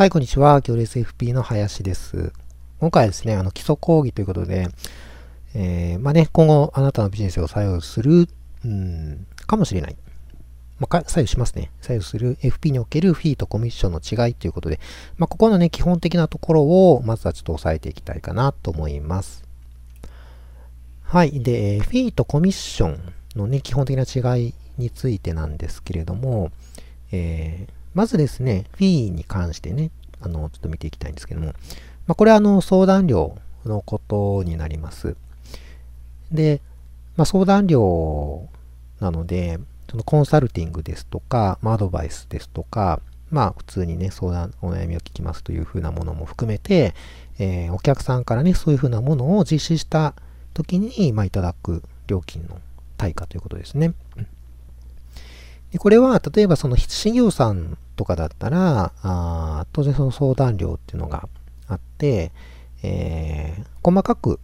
はい、こんにちは。行列 FP の林です。今回はですね、あの基礎講義ということで、えー、まあね、今後あなたのビジネスを作用する、うん、かもしれない。まあ、左右しますね。左右する FP におけるフィーとコミッションの違いということで、まあ、ここのね、基本的なところを、まずはちょっと押さえていきたいかなと思います。はい。で、フィーとコミッションのね、基本的な違いについてなんですけれども、えーまずですね、フィーに関してね、あの、ちょっと見ていきたいんですけども、まあ、これはあの、相談料のことになります。で、まあ、相談料なので、そのコンサルティングですとか、まあ、アドバイスですとか、まあ、普通にね、相談、お悩みを聞きますというふうなものも含めて、えー、お客さんからね、そういうふうなものを実施した時に、まあ、いただく料金の対価ということですね。でこれは、例えばその新業さんとかだったら、あ当然その相談料っていうのがあって、えー、細かく、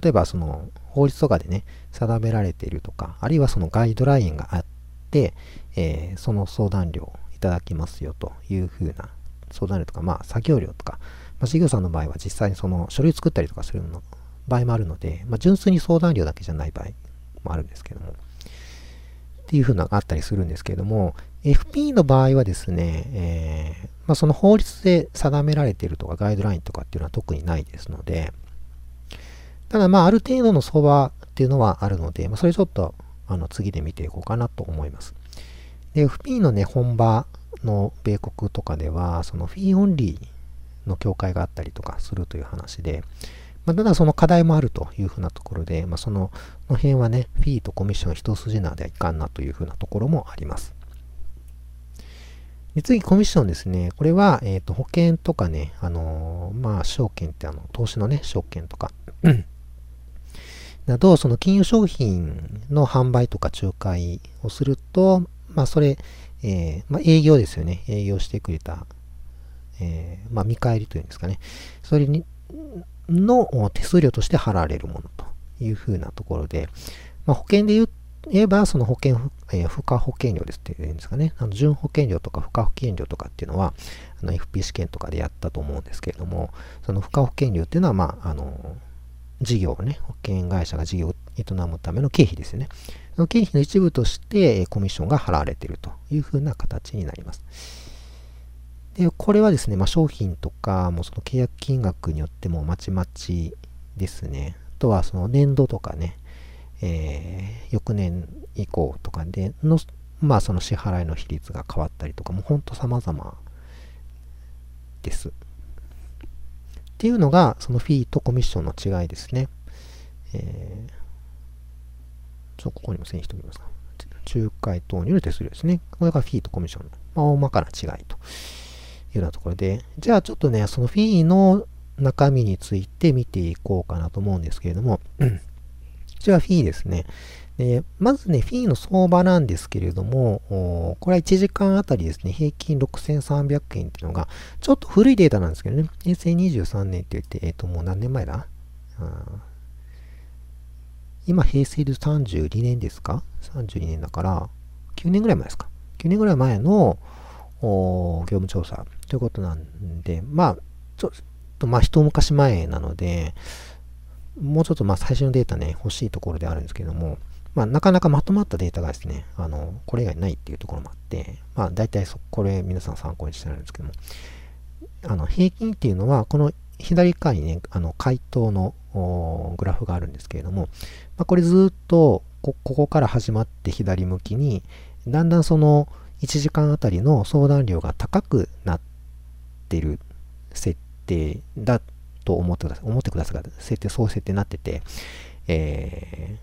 例えばその法律とかでね、定められているとか、あるいはそのガイドラインがあって、えー、その相談料いただきますよというふうな相談料とか、まあ作業料とか、まあ、事業さんの場合は実際にその書類作ったりとかするの場合もあるので、まあ、純粋に相談料だけじゃない場合もあるんですけども、っていう風なのがあったりするんですけれども、FP の場合はですね、えー、まあ、その法律で定められているとかガイドラインとかっていうのは特にないですので、ただまあある程度の相場っていうのはあるので、まあ、それちょっとあの次で見ていこうかなと思います。で、FP のね、本場の米国とかでは、そのフィーオンリーの境界があったりとかするという話で、まあ、ただその課題もあるというふうなところで、まあ、そのの辺はね、フィーとコミッション一筋縄ではいかんなというふうなところもあります。で次、コミッションですね。これは、えっ、ー、と、保険とかね、あのー、まあ、証券ってあの、投資のね、証券とか、など、その金融商品の販売とか仲介をすると、まあ、それ、えー、まあ、営業ですよね。営業してくれた、えー、まあ、見返りというんですかね。それに、の手数料として払われるものというふうなところで、まあ、保険で言えば、その保険、えー、付加保険料ですっていうんですかね。あの純保険料とか付加保険料とかっていうのは、あの FP 試験とかでやったと思うんですけれども、その付加保険料っていうのは、まあ、あの、事業をね、保険会社が事業を営むための経費ですよね。その経費の一部として、コミッションが払われているというふうな形になります。で、これはですね、まあ、商品とか、もその契約金額によってもまちまちですね。あとはその年度とかね、えー、翌年以降とかでの、まあその支払いの比率が変わったりとかもう本当様々です。っていうのがそのフィーとコミッションの違いですね。えー、ちょ、ここにも線しておきますか。仲介等による手数料ですね。これがフィーとコミッションの、まあ、大まかな違いというようなところで、じゃあちょっとね、そのフィーの中身について見ていこうかなと思うんですけれども、こちらフィーですね。でまずね、フィーの相場なんですけれども、これは1時間あたりですね、平均6300円っていうのが、ちょっと古いデータなんですけどね、平成23年って言って、えっ、ー、と、もう何年前だ？今、平成で32年ですか ?32 年だから、9年ぐらい前ですか ?9 年ぐらい前の業務調査ということなんで、まあ、ちょっと、まあ、一昔前なので、もうちょっとまあ最初のデータね、欲しいところであるんですけども、まあ、なかなかまとまったデータがですね、あの、これ以外ないっていうところもあって、まあ、大体そ、これ皆さん参考にしてるんですけども、あの、平均っていうのは、この左側にね、あの、回答のグラフがあるんですけれども、まあ、これずっとこ、ここから始まって左向きに、だんだんその、1時間あたりの相談料が高くなってる設定だと思ってください。思ってください。設定、そう設定になってて、え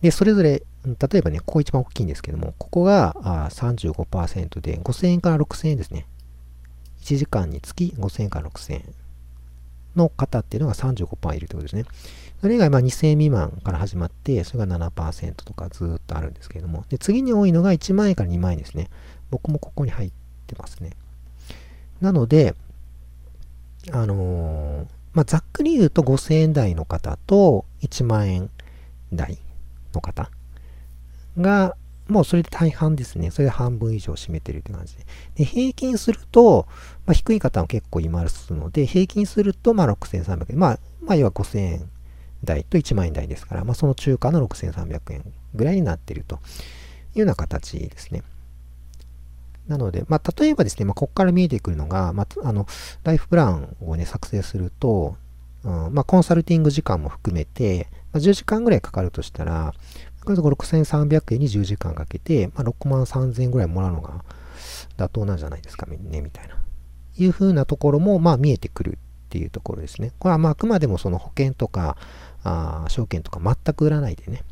ー、で、それぞれ、例えばね、ここ一番大きいんですけども、ここがあ35%で5000円から6000円ですね。1時間につき5000円から6000円の方っていうのが35%いるということですね。それ以外、まあ2000円未満から始まって、それが7%とかずっとあるんですけれども、で、次に多いのが1万円から2万円ですね。僕もここに入ってますね。なので、あのー、まあ、ざっくり言うと5000円台の方と1万円台の方が、もうそれで大半ですね。それで半分以上占めてるって感じで。で、平均すると、まあ、低い方も結構いますので、平均すると、ま、6300円。まあ、まあ、要は5000円台と1万円台ですから、まあ、その中間の6300円ぐらいになってるというような形ですね。なので、まあ、例えばですね、まあ、ここから見えてくるのが、まあ、あの、ライフプランをね、作成すると、うんまあ、コンサルティング時間も含めて、まあ、10時間ぐらいかかるとしたら、6300円に10時間かけて、まあ、6万3000円ぐらいもらうのが妥当なんじゃないですかね、みたいな。いうふうなところも、まあ、見えてくるっていうところですね。これは、まあ、あくまでもその保険とか、あ証券とか全く売らないでね、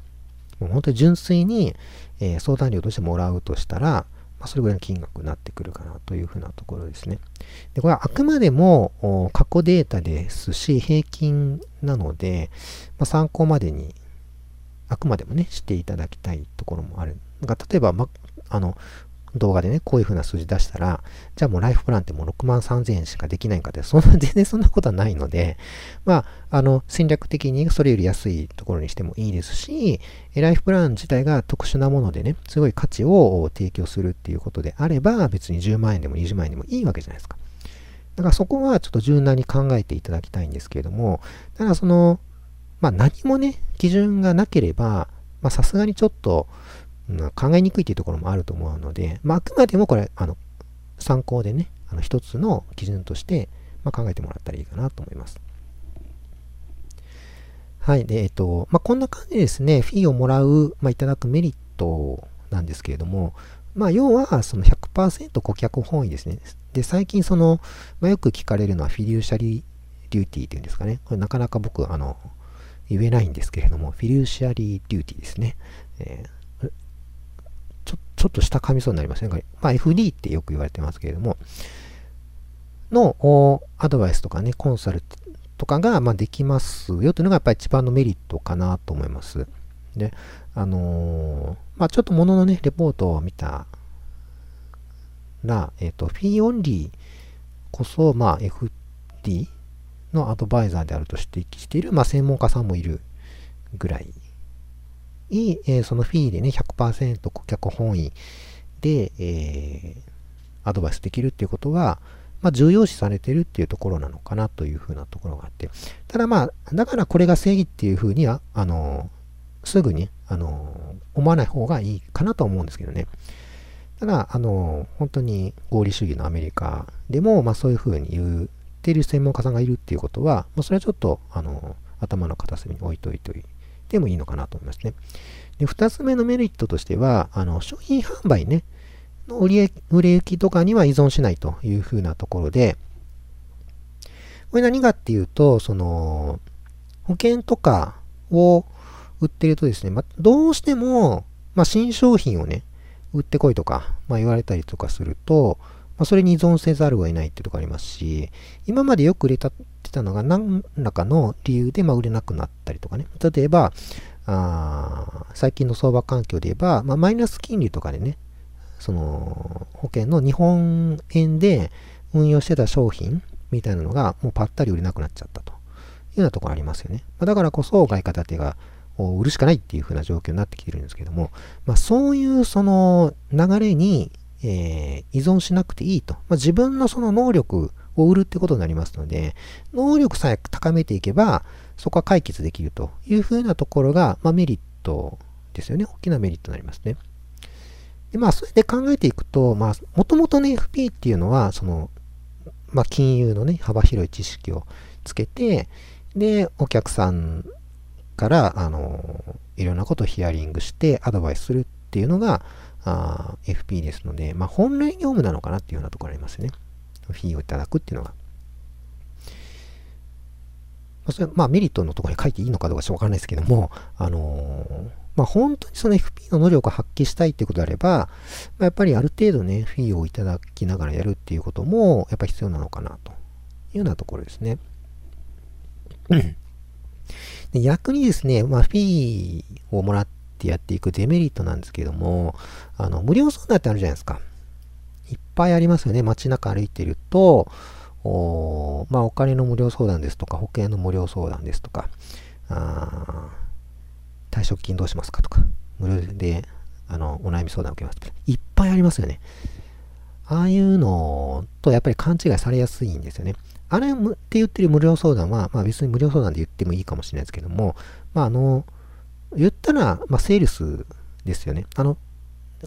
もう本当に純粋に、えー、相談料としてもらうとしたら、まあ、それぐらいの金額になってくるかなというふうなところですね。で、これはあくまでも過去データですし、平均なので、まあ、参考までにあくまでもね、していただきたいところもある。なんか例えば、ま、あの、動画でね、こういう風な数字出したら、じゃあもうライフプランってもう6万3000円しかできないんかって、そんな、全然そんなことはないので、まあ、あの、戦略的にそれより安いところにしてもいいですし、ライフプラン自体が特殊なものでね、すごい価値を提供するっていうことであれば、別に10万円でも20万円でもいいわけじゃないですか。だからそこはちょっと柔軟に考えていただきたいんですけれども、ただその、まあ何もね、基準がなければ、まあさすがにちょっと、うん、考えにくいっていうところもあると思うので、まああくまでもこれ、あの、参考でね、あの一つの基準として、まあ、考えてもらったらいいかなと思います。はい。で、えっと、まあ、こんな感じでですね、フィーをもらう、まあ、いただくメリットなんですけれども、まあ、要は、その100%顧客本位ですね。で、最近、その、まあ、よく聞かれるのは、フィデューシャリーデューティーっていうんですかね。これなかなか僕、あの、言えないんですけれども、フィリューシアリーデューティーですね。えー、ちょっと下噛みそうになりません、ね、まあ、FD ってよく言われてますけれども、のアドバイスとかね、コンサルとかが、ま、できますよというのがやっぱり一番のメリットかなと思います。で、あのー、まあ、ちょっともののね、レポートを見たら、えっ、ー、と、フィーオンリーこそ、まあ、FD のアドバイザーであると指摘している、まあ、専門家さんもいるぐらい。いえー、そのフィーでね、100%顧客本位で、えー、アドバイスできるっていうことは、まあ、重要視されてるっていうところなのかなというふうなところがあって。ただまあ、だからこれが正義っていうふうには、あのー、すぐに、あのー、思わない方がいいかなと思うんですけどね。ただ、あのー、本当に合理主義のアメリカでも、まあそういうふうに言ってる専門家さんがいるっていうことは、まあ、それはちょっと、あの、頭の片隅に置いといてでもいいのかなと思いますね。で、二つ目のメリットとしては、あの、商品販売ね、の売れ売れ行きとかには依存しないというふうなところで、これ何かっていうと、その、保険とかを売ってるとですね、まあ、どうしても、まあ、新商品をね、売ってこいとか、まあ、言われたりとかすると、まあ、それに依存せざるを得ないっていうところありますし、今までよく売れたってたのが何らかの理由でま売れなくなったりとかね。例えば、あ最近の相場環境で言えば、まあ、マイナス金利とかでね、その保険の日本円で運用してた商品みたいなのがもうぱったり売れなくなっちゃったというようなところありますよね。ま、だからこそ外貨建てが売るしかないっていう風な状況になってきてるんですけども、まあ、そういうその流れにえー、依存しなくていいと。まあ、自分のその能力を売るってことになりますので、能力さえ高めていけば、そこは解決できるというふうなところが、まあ、メリットですよね。大きなメリットになりますね。で、まあ、それで考えていくと、まあ、もともとね、FP っていうのは、その、まあ、金融のね、幅広い知識をつけて、で、お客さんから、あの、いろんなことをヒアリングしてアドバイスするっていうのが、あ FP ですので、まあ、本来業務なのかなっていうようなところありますね。フィーをいただくっていうのが。まあ、それまあメリットのところに書いていいのかどうかちょっとわからないですけども、あのー、まあ、本当にその FP の能力を発揮したいっていうことであれば、まあ、やっぱりある程度ね、フィーをいただきながらやるっていうことも、やっぱ必要なのかなというようなところですね。で逆にですね、まあ、フィーをもらってやっていくデメリットなんですけども、あの、無料相談ってあるじゃないですか。いっぱいありますよね。街中歩いてると、おまあ、お金の無料相談ですとか、保険の無料相談ですとか、あ退職金どうしますかとか、無料であの、お悩み相談を受けますっていっぱいありますよね。ああいうのとやっぱり勘違いされやすいんですよね。あれって言ってる無料相談は、まあ別に無料相談で言ってもいいかもしれないですけども、まああの、言ったら、まあセールスですよね。あの、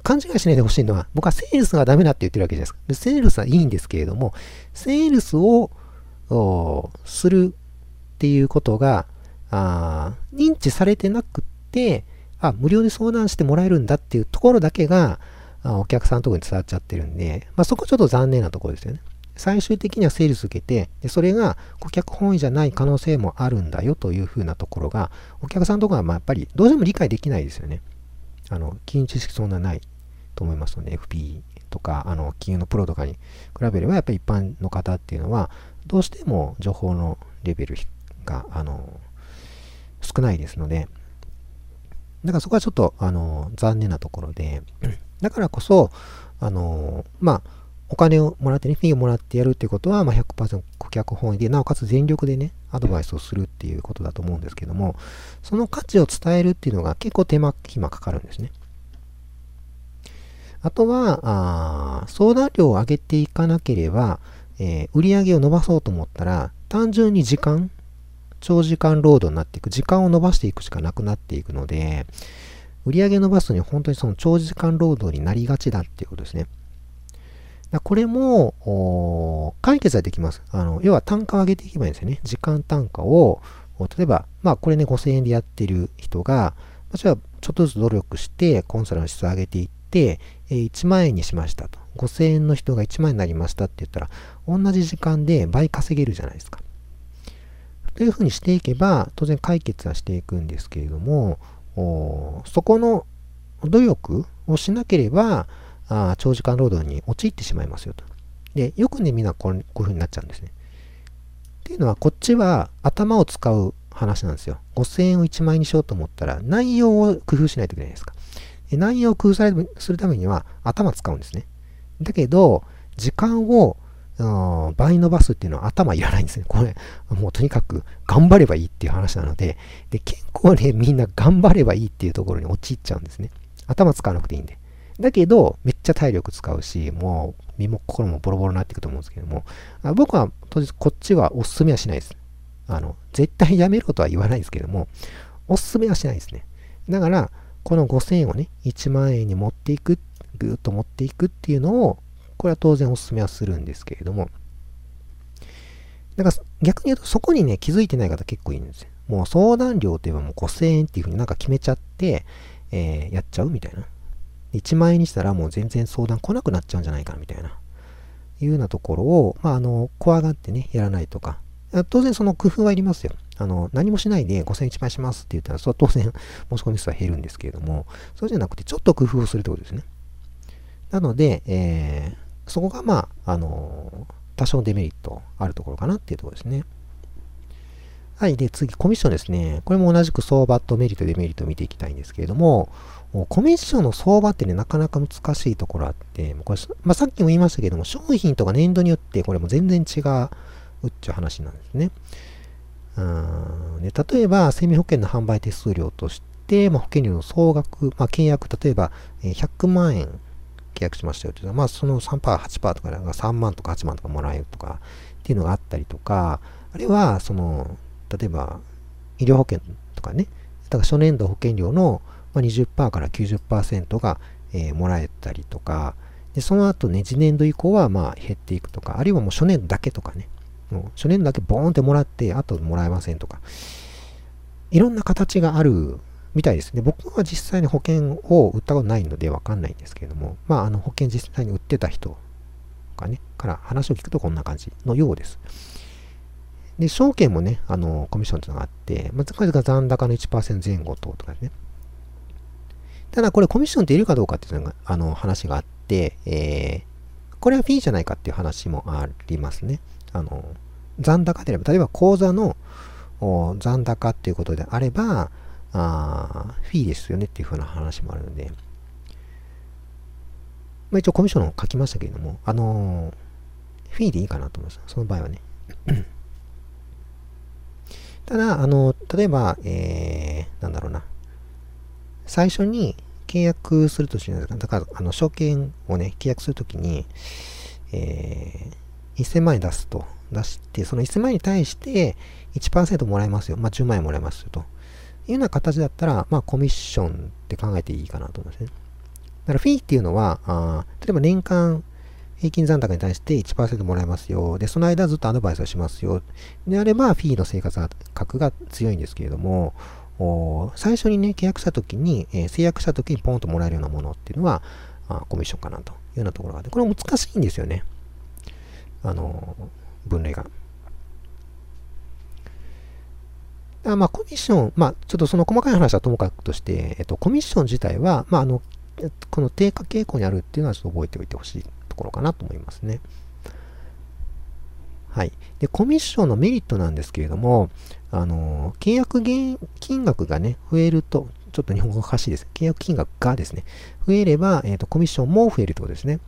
勘違いしないでほしいのは、僕はセールスがダメだって言ってるわけじゃないですか。セールスはいいんですけれども、セールスをするっていうことが、あ認知されてなくって、あ、無料で相談してもらえるんだっていうところだけが、あお客さんのとこに伝わっちゃってるんで、まあ、そこちょっと残念なところですよね。最終的にはセールス受けて、でそれが顧客本位じゃない可能性もあるんだよというふうなところが、お客さんのところはまあやっぱりどうしても理解できないですよね。あの、金融知識そんなないと思いますので、FP とか、あの、金融のプロとかに比べれば、やっぱり一般の方っていうのは、どうしても情報のレベルが、あの、少ないですので、だからそこはちょっと、あの、残念なところで、だからこそ、あの、まあ、お金をもらってね、フィーをもらってやるっていうことは、まあ、100%顧客本位で、なおかつ全力でね、アドバイスをするっていうことだと思うんですけども、その価値を伝えるっていうのが結構手間、暇かかるんですね。あとは、あ相談料を上げていかなければ、えー、売り上げを伸ばそうと思ったら、単純に時間、長時間労働になっていく、時間を伸ばしていくしかなくなっていくので、売り上げ伸ばすには本当にその長時間労働になりがちだっていうことですね。これも、解決はできます。あの、要は単価を上げていけばいいんですよね。時間単価を、例えば、まあこれね5000円でやってる人が、じゃあちょっとずつ努力してコンサルの質を上げていって、1万円にしましたと。5000円の人が1万円になりましたって言ったら、同じ時間で倍稼げるじゃないですか。というふうにしていけば、当然解決はしていくんですけれども、そこの努力をしなければ、あ長時間労働に陥ってしまいますよと。で、よくね、みんなこういうふうになっちゃうんですね。っていうのは、こっちは頭を使う話なんですよ。5000円を1万円にしようと思ったら、内容を工夫しないといけないですか。で内容を工夫するためには頭使うんですね。だけど、時間を倍伸ばすっていうのは頭いらないんですね。これ、もうとにかく頑張ればいいっていう話なので、で、結構ね、みんな頑張ればいいっていうところに陥っちゃうんですね。頭使わなくていいんで。だけど、めっちゃ体力使うし、もう身も心もボロボロになっていくと思うんですけども、あ僕は当日こっちはおすすめはしないです。あの、絶対やめろとは言わないですけども、おすすめはしないですね。だから、この5000円をね、1万円に持っていく、ぐーっと持っていくっていうのを、これは当然おすすめはするんですけれども、だから逆に言うとそこにね、気づいてない方結構いるんですよ。もう相談料って言えばもう5000円っていうふうになんか決めちゃって、えー、やっちゃうみたいな。1万円にしたらもう全然相談来なくなっちゃうんじゃないかなみたいな。いうようなところを、まあ、あの、怖がってね、やらないとか。当然その工夫はいりますよ。あの、何もしないで5000円1万円しますって言ったら、それは 当然申し込み数は減るんですけれども、そうじゃなくてちょっと工夫をするってことですね。なので、えー、そこがまあ、あの多少デメリットあるところかなっていうところですね。はい。で、次、コミッションですね。これも同じく相場とメリット、デメリットを見ていきたいんですけれども、コミッションの相場ってね、なかなか難しいところあって、これまあ、さっきも言いましたけども、商品とか年度によってこれも全然違うっちゅう話なんですね。うんで例えば、生命保険の販売手数料として、まあ、保険料の総額、まあ、契約、例えば、100万円契約しましたよってまあ、その3%、8%とかが3万とか8万とかもらえるとかっていうのがあったりとか、あるいは、その、例えば、医療保険とかね、だから初年度保険料の20%から90%が、え、もらえたりとか、で、その後ね、次年度以降はまあ減っていくとか、あるいはもう初年度だけとかね、もう初年度だけボーンってもらって、あともらえませんとか、いろんな形があるみたいですね。僕は実際に保険を売ったことないのでわかんないんですけれども、まあ、あの保険実際に売ってた人がね、から話を聞くとこんな感じのようです。で、証券もね、あの、コミッションというのがあって、まあ、これが残高の1%前後ととかですね。ただこれコミッションっているかどうかっていうのが、あの、話があって、えー、これはフィーじゃないかっていう話もありますね。あの、残高であれば、例えば口座の残高っていうことであれば、あフィーですよねっていうふうな話もあるので、まあ、一応コミッションを書きましたけれども、あのー、フィーでいいかなと思います。その場合はね。ただ、あの、例えば、えー、なんだろうな。最初に契約するとしてだから、あの、証券をね、契約するときに、えー、1000万円出すと、出して、その1000万円に対して1%もらえますよ。まあ、10万円もらえますよと。いうような形だったら、まあ、コミッションって考えていいかなと思いますね。だから、フィーっていうのは、あ例えば年間平均残高に対して1%もらえますよ。で、その間ずっとアドバイスをしますよ。であれば、フィーの生活格が強いんですけれども、最初にね、契約したときに、えー、制約したときにポンともらえるようなものっていうのは、あコミッションかなというようなところがあって、これは難しいんですよね。あの、分類が。あまあ、コミッション、まあ、ちょっとその細かい話はともかくとして、えっと、コミッション自体は、まあ、あの、この低下傾向にあるっていうのはちょっと覚えておいてほしいころかなと思いますね。はい。で、コミッションのメリットなんですけれども、あの、契約金額がね、増えると、ちょっと日本語おかしいです。契約金額がですね、増えれば、えっ、ー、と、コミッションも増えるということですね。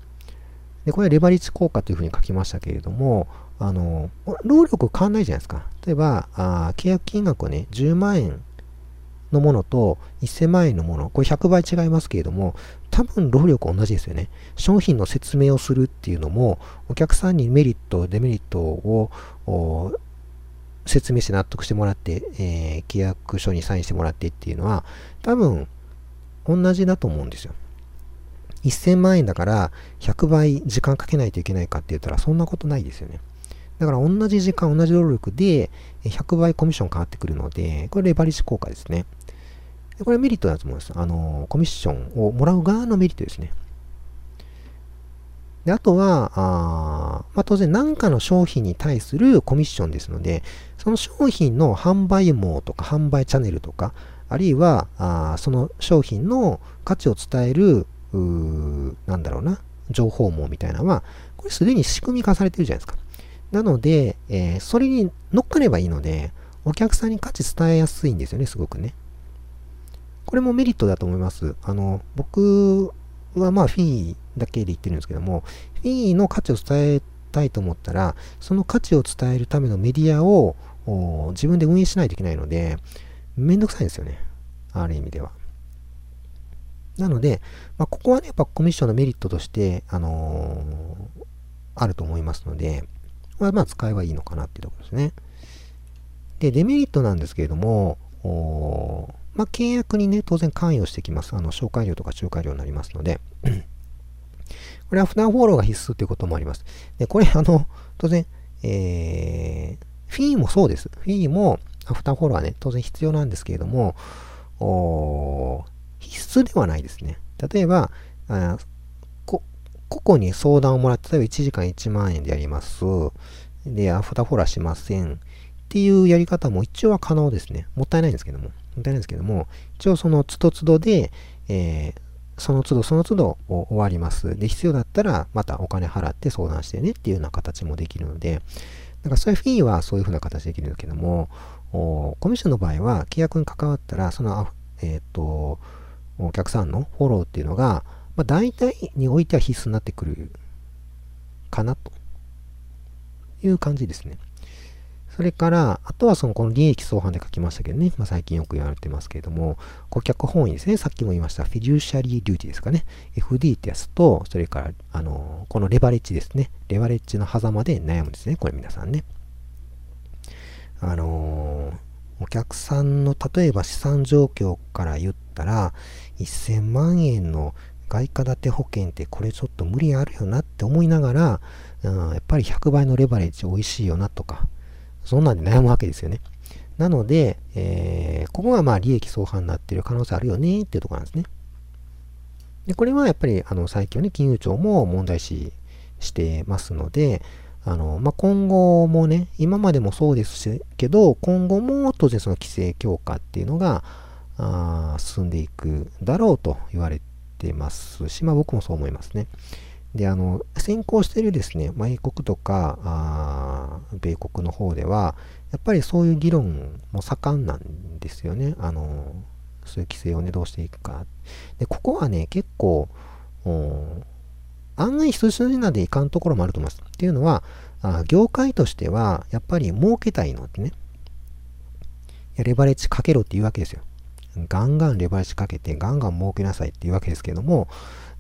で、これはレバリッジ効果というふうに書きましたけれども、あの、労力変わんないじゃないですか。例えば、あ契約金額をね、10万円のものと1000万円のもの、これ100倍違いますけれども、多分労力同じですよね。商品の説明をするっていうのも、お客さんにメリット、デメリットを説明して納得してもらって、えー、契約書にサインしてもらってっていうのは、多分同じだと思うんですよ。1000万円だから100倍時間かけないといけないかって言ったらそんなことないですよね。だから同じ時間、同じ労力で100倍コミッション変わってくるので、これレバリッジ効果ですね。これメリットだと思います。あの、コミッションをもらう側のメリットですね。で、あとは、あまあ、当然何かの商品に対するコミッションですので、その商品の販売網とか販売チャンネルとか、あるいは、あその商品の価値を伝える、うなんだろうな、情報網みたいなのは、これすでに仕組み化されてるじゃないですか。なので、えー、それに乗っかればいいので、お客さんに価値伝えやすいんですよね、すごくね。これもメリットだと思います。あの、僕はまあフィーだけで言ってるんですけども、フィーの価値を伝えたいと思ったら、その価値を伝えるためのメディアを自分で運営しないといけないので、めんどくさいんですよね。ある意味では。なので、まあ、ここはね、やっぱコミッションのメリットとして、あのー、あると思いますので、まあ、まあ使えばいいのかなっていうところですね。で、デメリットなんですけれども、まあ、契約にね、当然関与してきます。あの、紹介料とか仲介料になりますので、これはアフターフォローが必須ということもあります。で、これ、あの、当然、えー、フィーもそうです。フィーもアフターフォローはね、当然必要なんですけれども、必須ではないですね。例えば、あこ個々に相談をもらって、例えば1時間1万円でやります。で、アフターフォローしません。っていうやり方も一応は可能ですね。もったいないんですけども。もったいないんですけども、一応その都度都度で、えー、その都度その都度終わります。で、必要だったらまたお金払って相談してねっていうような形もできるので、だからそういうフィーはそういうふうな形でできるんですけども、コミッションの場合は契約に関わったら、その、えっ、ー、と、お客さんのフォローっていうのが、まあ、大体においては必須になってくるかなという感じですね。それから、あとはその、この利益相反で書きましたけどね、まあ、最近よく言われてますけれども、顧客本位ですね、さっきも言いました、フィデューシャリーデューティですかね、FD ってやつと、それから、あの、このレバレッジですね、レバレッジの狭間で悩むんですね、これ皆さんね。あの、お客さんの例えば資産状況から言ったら、1000万円の外貨建て保険ってこれちょっと無理あるよなって思いながら、うん、やっぱり100倍のレバレッジ美味しいよなとか、そんなんで悩むわけですよね。なので、えー、ここがまあ利益相反になっている可能性あるよねっていうところなんですね。で、これはやっぱりあの最近ね、金融庁も問題視してますので、あの、まあ、今後もね、今までもそうです、けど、今後も当然その規制強化っていうのが、あ進んでいくだろうと言われてますし、まあ僕もそう思いますね。で、あの、先行しているですね、ま、英国とか、あ米国の方では、やっぱりそういう議論も盛んなんですよね。あの、そういう規制をね、どうしていくか。で、ここはね、結構、案外一筋縄でいかんところもあると思います。っていうのは、あ業界としては、やっぱり儲けたいのってね。レバレッジかけろって言うわけですよ。ガンガンレバレッジかけて、ガンガン儲けなさいっていうわけですけども、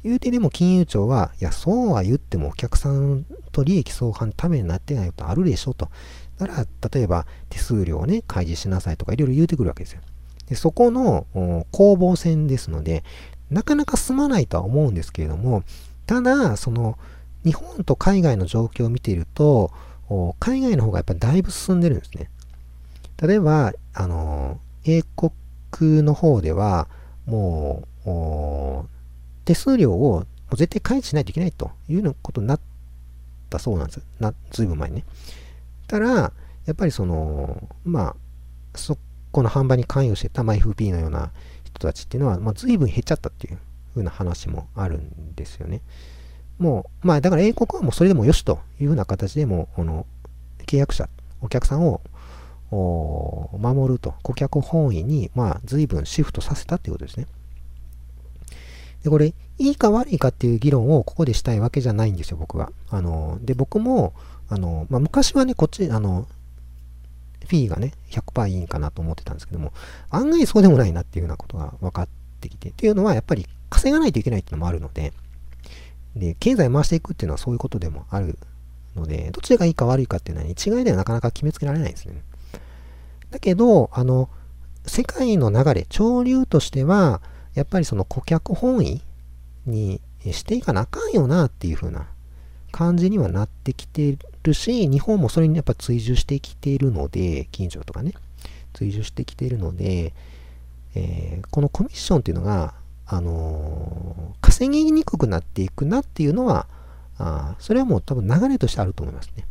言うてでも金融庁は、いや、そうは言ってもお客さんと利益相反のためになってないことあるでしょと。だから、例えば手数料をね、開示しなさいとかいろいろ言うてくるわけですよ。でそこの攻防戦ですので、なかなか進まないとは思うんですけれども、ただ、その、日本と海外の状況を見ていると、海外の方がやっぱりだいぶ進んでるんですね。例えば、あの、英国の方では、もう、手数料をもう絶対開示しないといけないというようなことになったそうなんです。な、ずいぶん前にね。たら、やっぱりその、まあ、そこの販売に関与してた、まあ、FP のような人たちっていうのは、まあ、随分減っちゃったっていうふうな話もあるんですよね。もう、まあ、だから英国はもうそれでもよしというふうな形でも、この、契約者、お客さんを守ると、顧客本位に、まあ、随分シフトさせたっていうことですね。で、これ、いいか悪いかっていう議論をここでしたいわけじゃないんですよ、僕は。あの、で、僕も、あの、まあ、昔はね、こっち、あの、フィーがね、100%いいんかなと思ってたんですけども、案外そうでもないなっていうようなことが分かってきて、っていうのは、やっぱり稼がないといけないっていうのもあるので、で、経済回していくっていうのはそういうことでもあるので、どっちがいいか悪いかっていうのは一概ではなかなか決めつけられないですね。だけど、あの、世界の流れ、潮流としては、やっぱりその顧客本位にしていかなあかんよなっていう風な感じにはなってきてるし、日本もそれにやっぱ追従してきているので、近所とかね、追従してきているので、えー、このコミッションっていうのが、あのー、稼ぎにくくなっていくなっていうのは、あそれはもう多分流れとしてあると思いますね。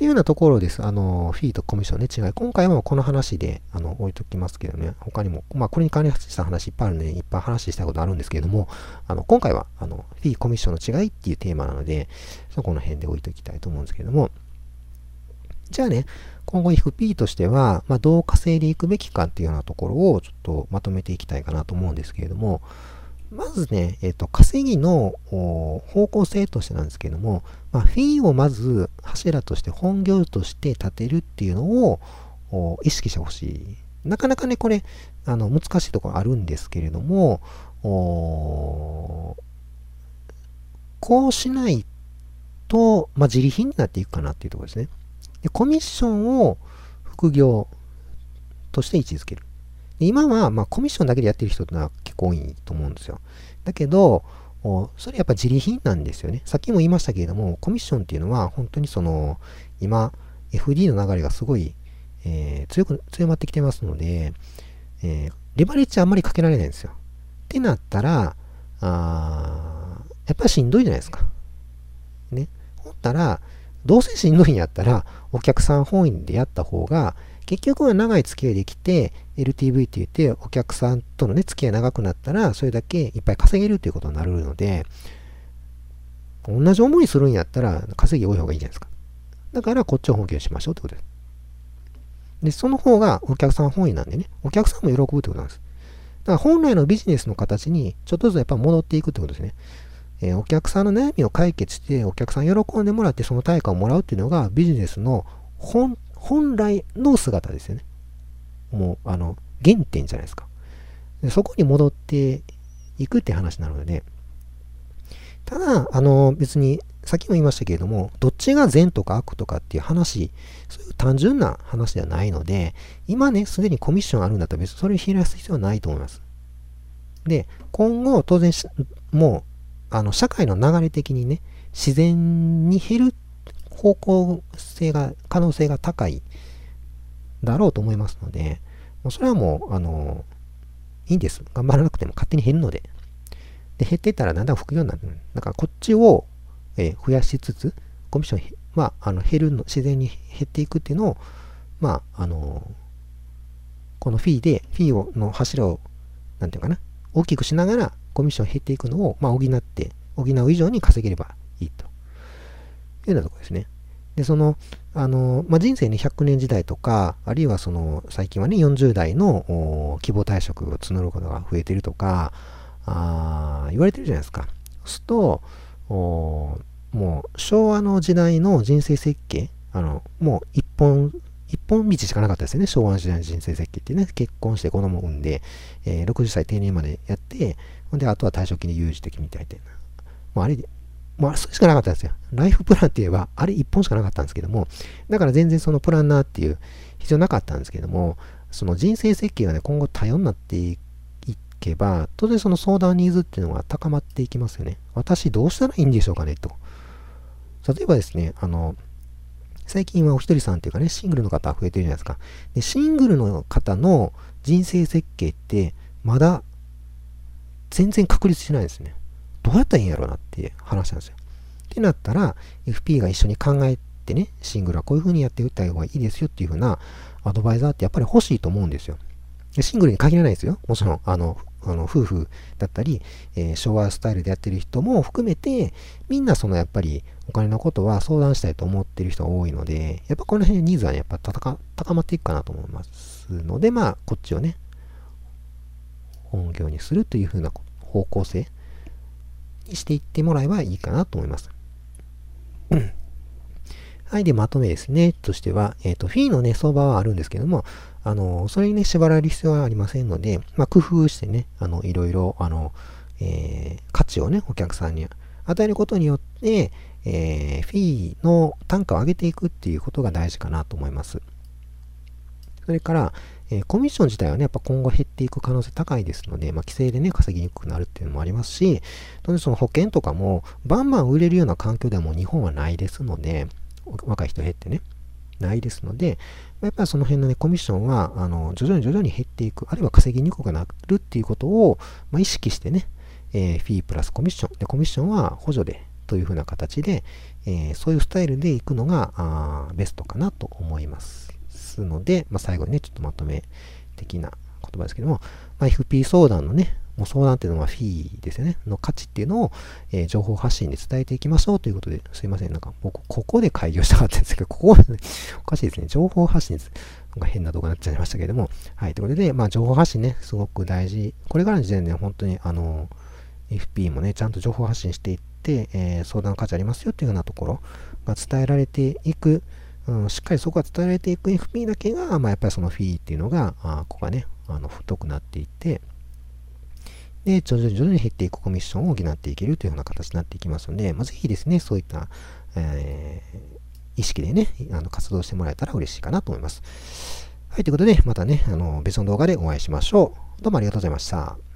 っていうようなところです。あの、フィーとコミッションね、違い。今回はこの話で、あの、置いときますけどね、他にも、まあ、これに関連した話いっぱいあるので、いっぱい話したことあるんですけれども、あの、今回は、あの、フィー、コミッションの違いっていうテーマなので、そこの辺で置いときたいと思うんですけれども、じゃあね、今後 FP としては、まあ、どう稼いでいくべきかっていうようなところをちょっとまとめていきたいかなと思うんですけれども、まずね、えっ、ー、と、稼ぎの方向性としてなんですけれども、まあ、フィーをまず柱として本業として立てるっていうのを意識してほしい。なかなかね、これ、あの、難しいところあるんですけれども、こうしないと、まあ、自利品になっていくかなっていうところですね。で、コミッションを副業として位置づける。今は、まあ、コミッションだけでやってる人ってのは結構多いと思うんですよ。だけど、それやっぱ自利品なんですよね。さっきも言いましたけれども、コミッションっていうのは本当にその、今、FD の流れがすごい、えー、強く、強まってきてますので、えー、レバレッジあんまりかけられないんですよ。ってなったら、あやっぱりしんどいじゃないですか。ね。ほったら、どうせしんどいんやったら、お客さん本位でやった方が、結局は長い付き合いできて、LTV って言って、お客さんとのね、付き合い長くなったら、それだけいっぱい稼げるということになるので、同じ思いするんやったら、稼ぎ多い方がいいじゃないですか。だから、こっちを本気にしましょうってことです。で、その方がお客さん本位なんでね、お客さんも喜ぶってことなんです。だから本来のビジネスの形にちょっとずつやっぱ戻っていくってことですね。えー、お客さんの悩みを解決して、お客さん喜んでもらって、その対価をもらうっていうのがビジネスの本本来の姿ですよね。もう、あの、原点じゃないですか。でそこに戻っていくって話なので、ただ、あの、別に、さっきも言いましたけれども、どっちが善とか悪とかっていう話、そういう単純な話ではないので、今ね、すでにコミッションあるんだったら別にそれを減らす必要はないと思います。で、今後、当然もう、あの、社会の流れ的にね、自然に減る方向性が、可能性が高いだろうと思いますので、もうそれはもう、あの、いいんです。頑張らなくても勝手に減るので。で、減ってたらだんだん副業になる。だからこっちを、え、増やしつつ、コミッション、まあ、あの減るの、自然に減っていくっていうのを、まあ、あのこのフィーで、フィーをの柱を、なんていうかな、大きくしながらコミッション減っていくのを、まあ、補って、補う以上に稼げればい。うようなとこですね。で、その、あの、まあ、人生に100年時代とか、あるいはその、最近はね、40代の希望退職を募ることが増えてるとか、ああ言われてるじゃないですか。そうすると、もう昭和の時代の人生設計、あの、もう一本、一本道しかなかったですよね。昭和の時代の人生設計ってね、結婚して子供を産んで、えー、60歳定年までやって、ほんで、あとは退職金で有事的みたいで。もうあれ、もうそれしかなかったんですよ。ライフプランって言えば、あれ一本しかなかったんですけども、だから全然そのプランナーっていう必要なかったんですけども、その人生設計がね、今後多様になっていけば、当然その相談ニーズっていうのが高まっていきますよね。私どうしたらいいんでしょうかねと。例えばですね、あの、最近はお一人さんっていうかね、シングルの方増えてるじゃないですか。で、シングルの方の人生設計ってまだ全然確立しないですね。どうやったらいいんやろうなっていう話なんですよ。ってなったら、FP が一緒に考えてね、シングルはこういう風にやっていった方がいいですよっていう風なアドバイザーってやっぱり欲しいと思うんですよ。でシングルに限らないですよ。もちろん、あの、あの夫婦だったり、えー、昭和スタイルでやってる人も含めて、みんなそのやっぱりお金のことは相談したいと思ってる人が多いので、やっぱこの辺ニーズはね、やっぱ高まっていくかなと思いますので、まあ、こっちをね、本業にするというふうな方向性していってもらえばいいかなと思います。はい。で、まとめですね。としては、えっ、ー、と、フィーのね、相場はあるんですけども、あの、それにね、縛られる必要はありませんので、まあ、工夫してね、あの、いろいろ、あの、えー、価値をね、お客さんに与えることによって、えー、フィーの単価を上げていくっていうことが大事かなと思います。それから、えー、コミッション自体はね、やっぱ今後減っていく可能性高いですので、まあ、規制でね、稼ぎにくくなるっていうのもありますし、当然その保険とかも、バンバン売れるような環境ではもう日本はないですので、若い人減ってね、ないですので、やっぱりその辺のね、コミッションは、あの、徐々に徐々に減っていく、あるいは稼ぎにくくなるっていうことを、まあ、意識してね、えー、フィープラスコミッション。で、コミッションは補助で、というふうな形で、えー、そういうスタイルでいくのが、あベストかなと思います。ので、まあ、最後にね、ちょっとまとめ的な言葉ですけども、まあ、FP 相談のね、もう相談っていうのはフィーですよね。の価値っていうのを、えー、情報発信で伝えていきましょうということで、すいません。なんか、僕、ここで開業したかったんですけど、ここ、おかしいですね。情報発信です。なんか変な動画になっちゃいましたけれども。はい。ということで、まあ、情報発信ね、すごく大事。これからの時点で、本当に、あの、FP もね、ちゃんと情報発信していって、えー、相談価値ありますよっていうようなところが伝えられていく。うん、しっかりそこが伝えられていく FP だけが、まあ、やっぱりそのフィーっていうのが、あここがね、あの太くなっていって、で、徐々に徐々に減っていくコミッションを補っていけるというような形になっていきますので、まあ、ぜひですね、そういった、えー、意識でね、あの活動してもらえたら嬉しいかなと思います。はい、ということで、またね、あの別の動画でお会いしましょう。どうもありがとうございました。